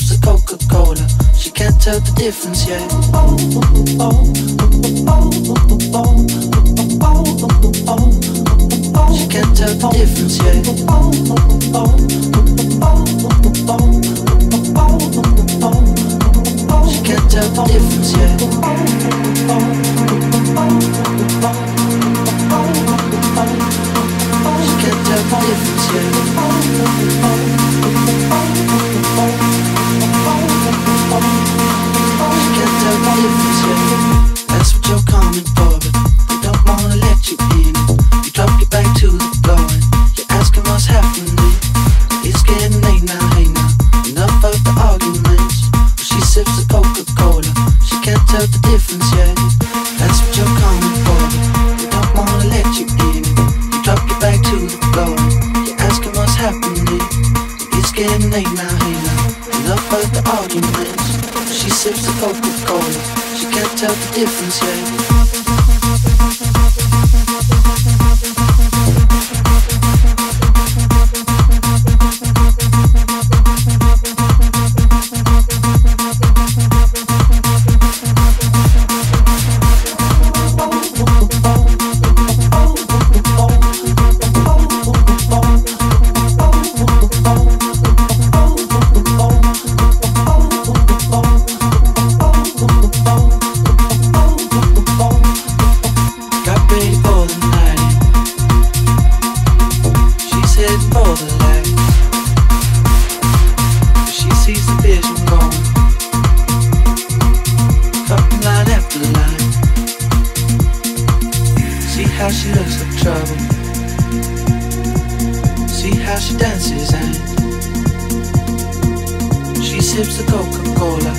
sips of Coca Cola. She can't tell the difference yet. She can't tell the difference yet. She can't tell the difference yet. She can't tell the difference yet. to leave you. difference, yeah. how she looks like trouble. See how she dances and she sips the Coca-Cola.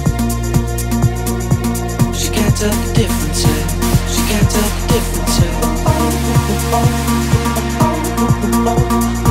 She can't tell the difference. Yet. She can't tell the difference. Yet.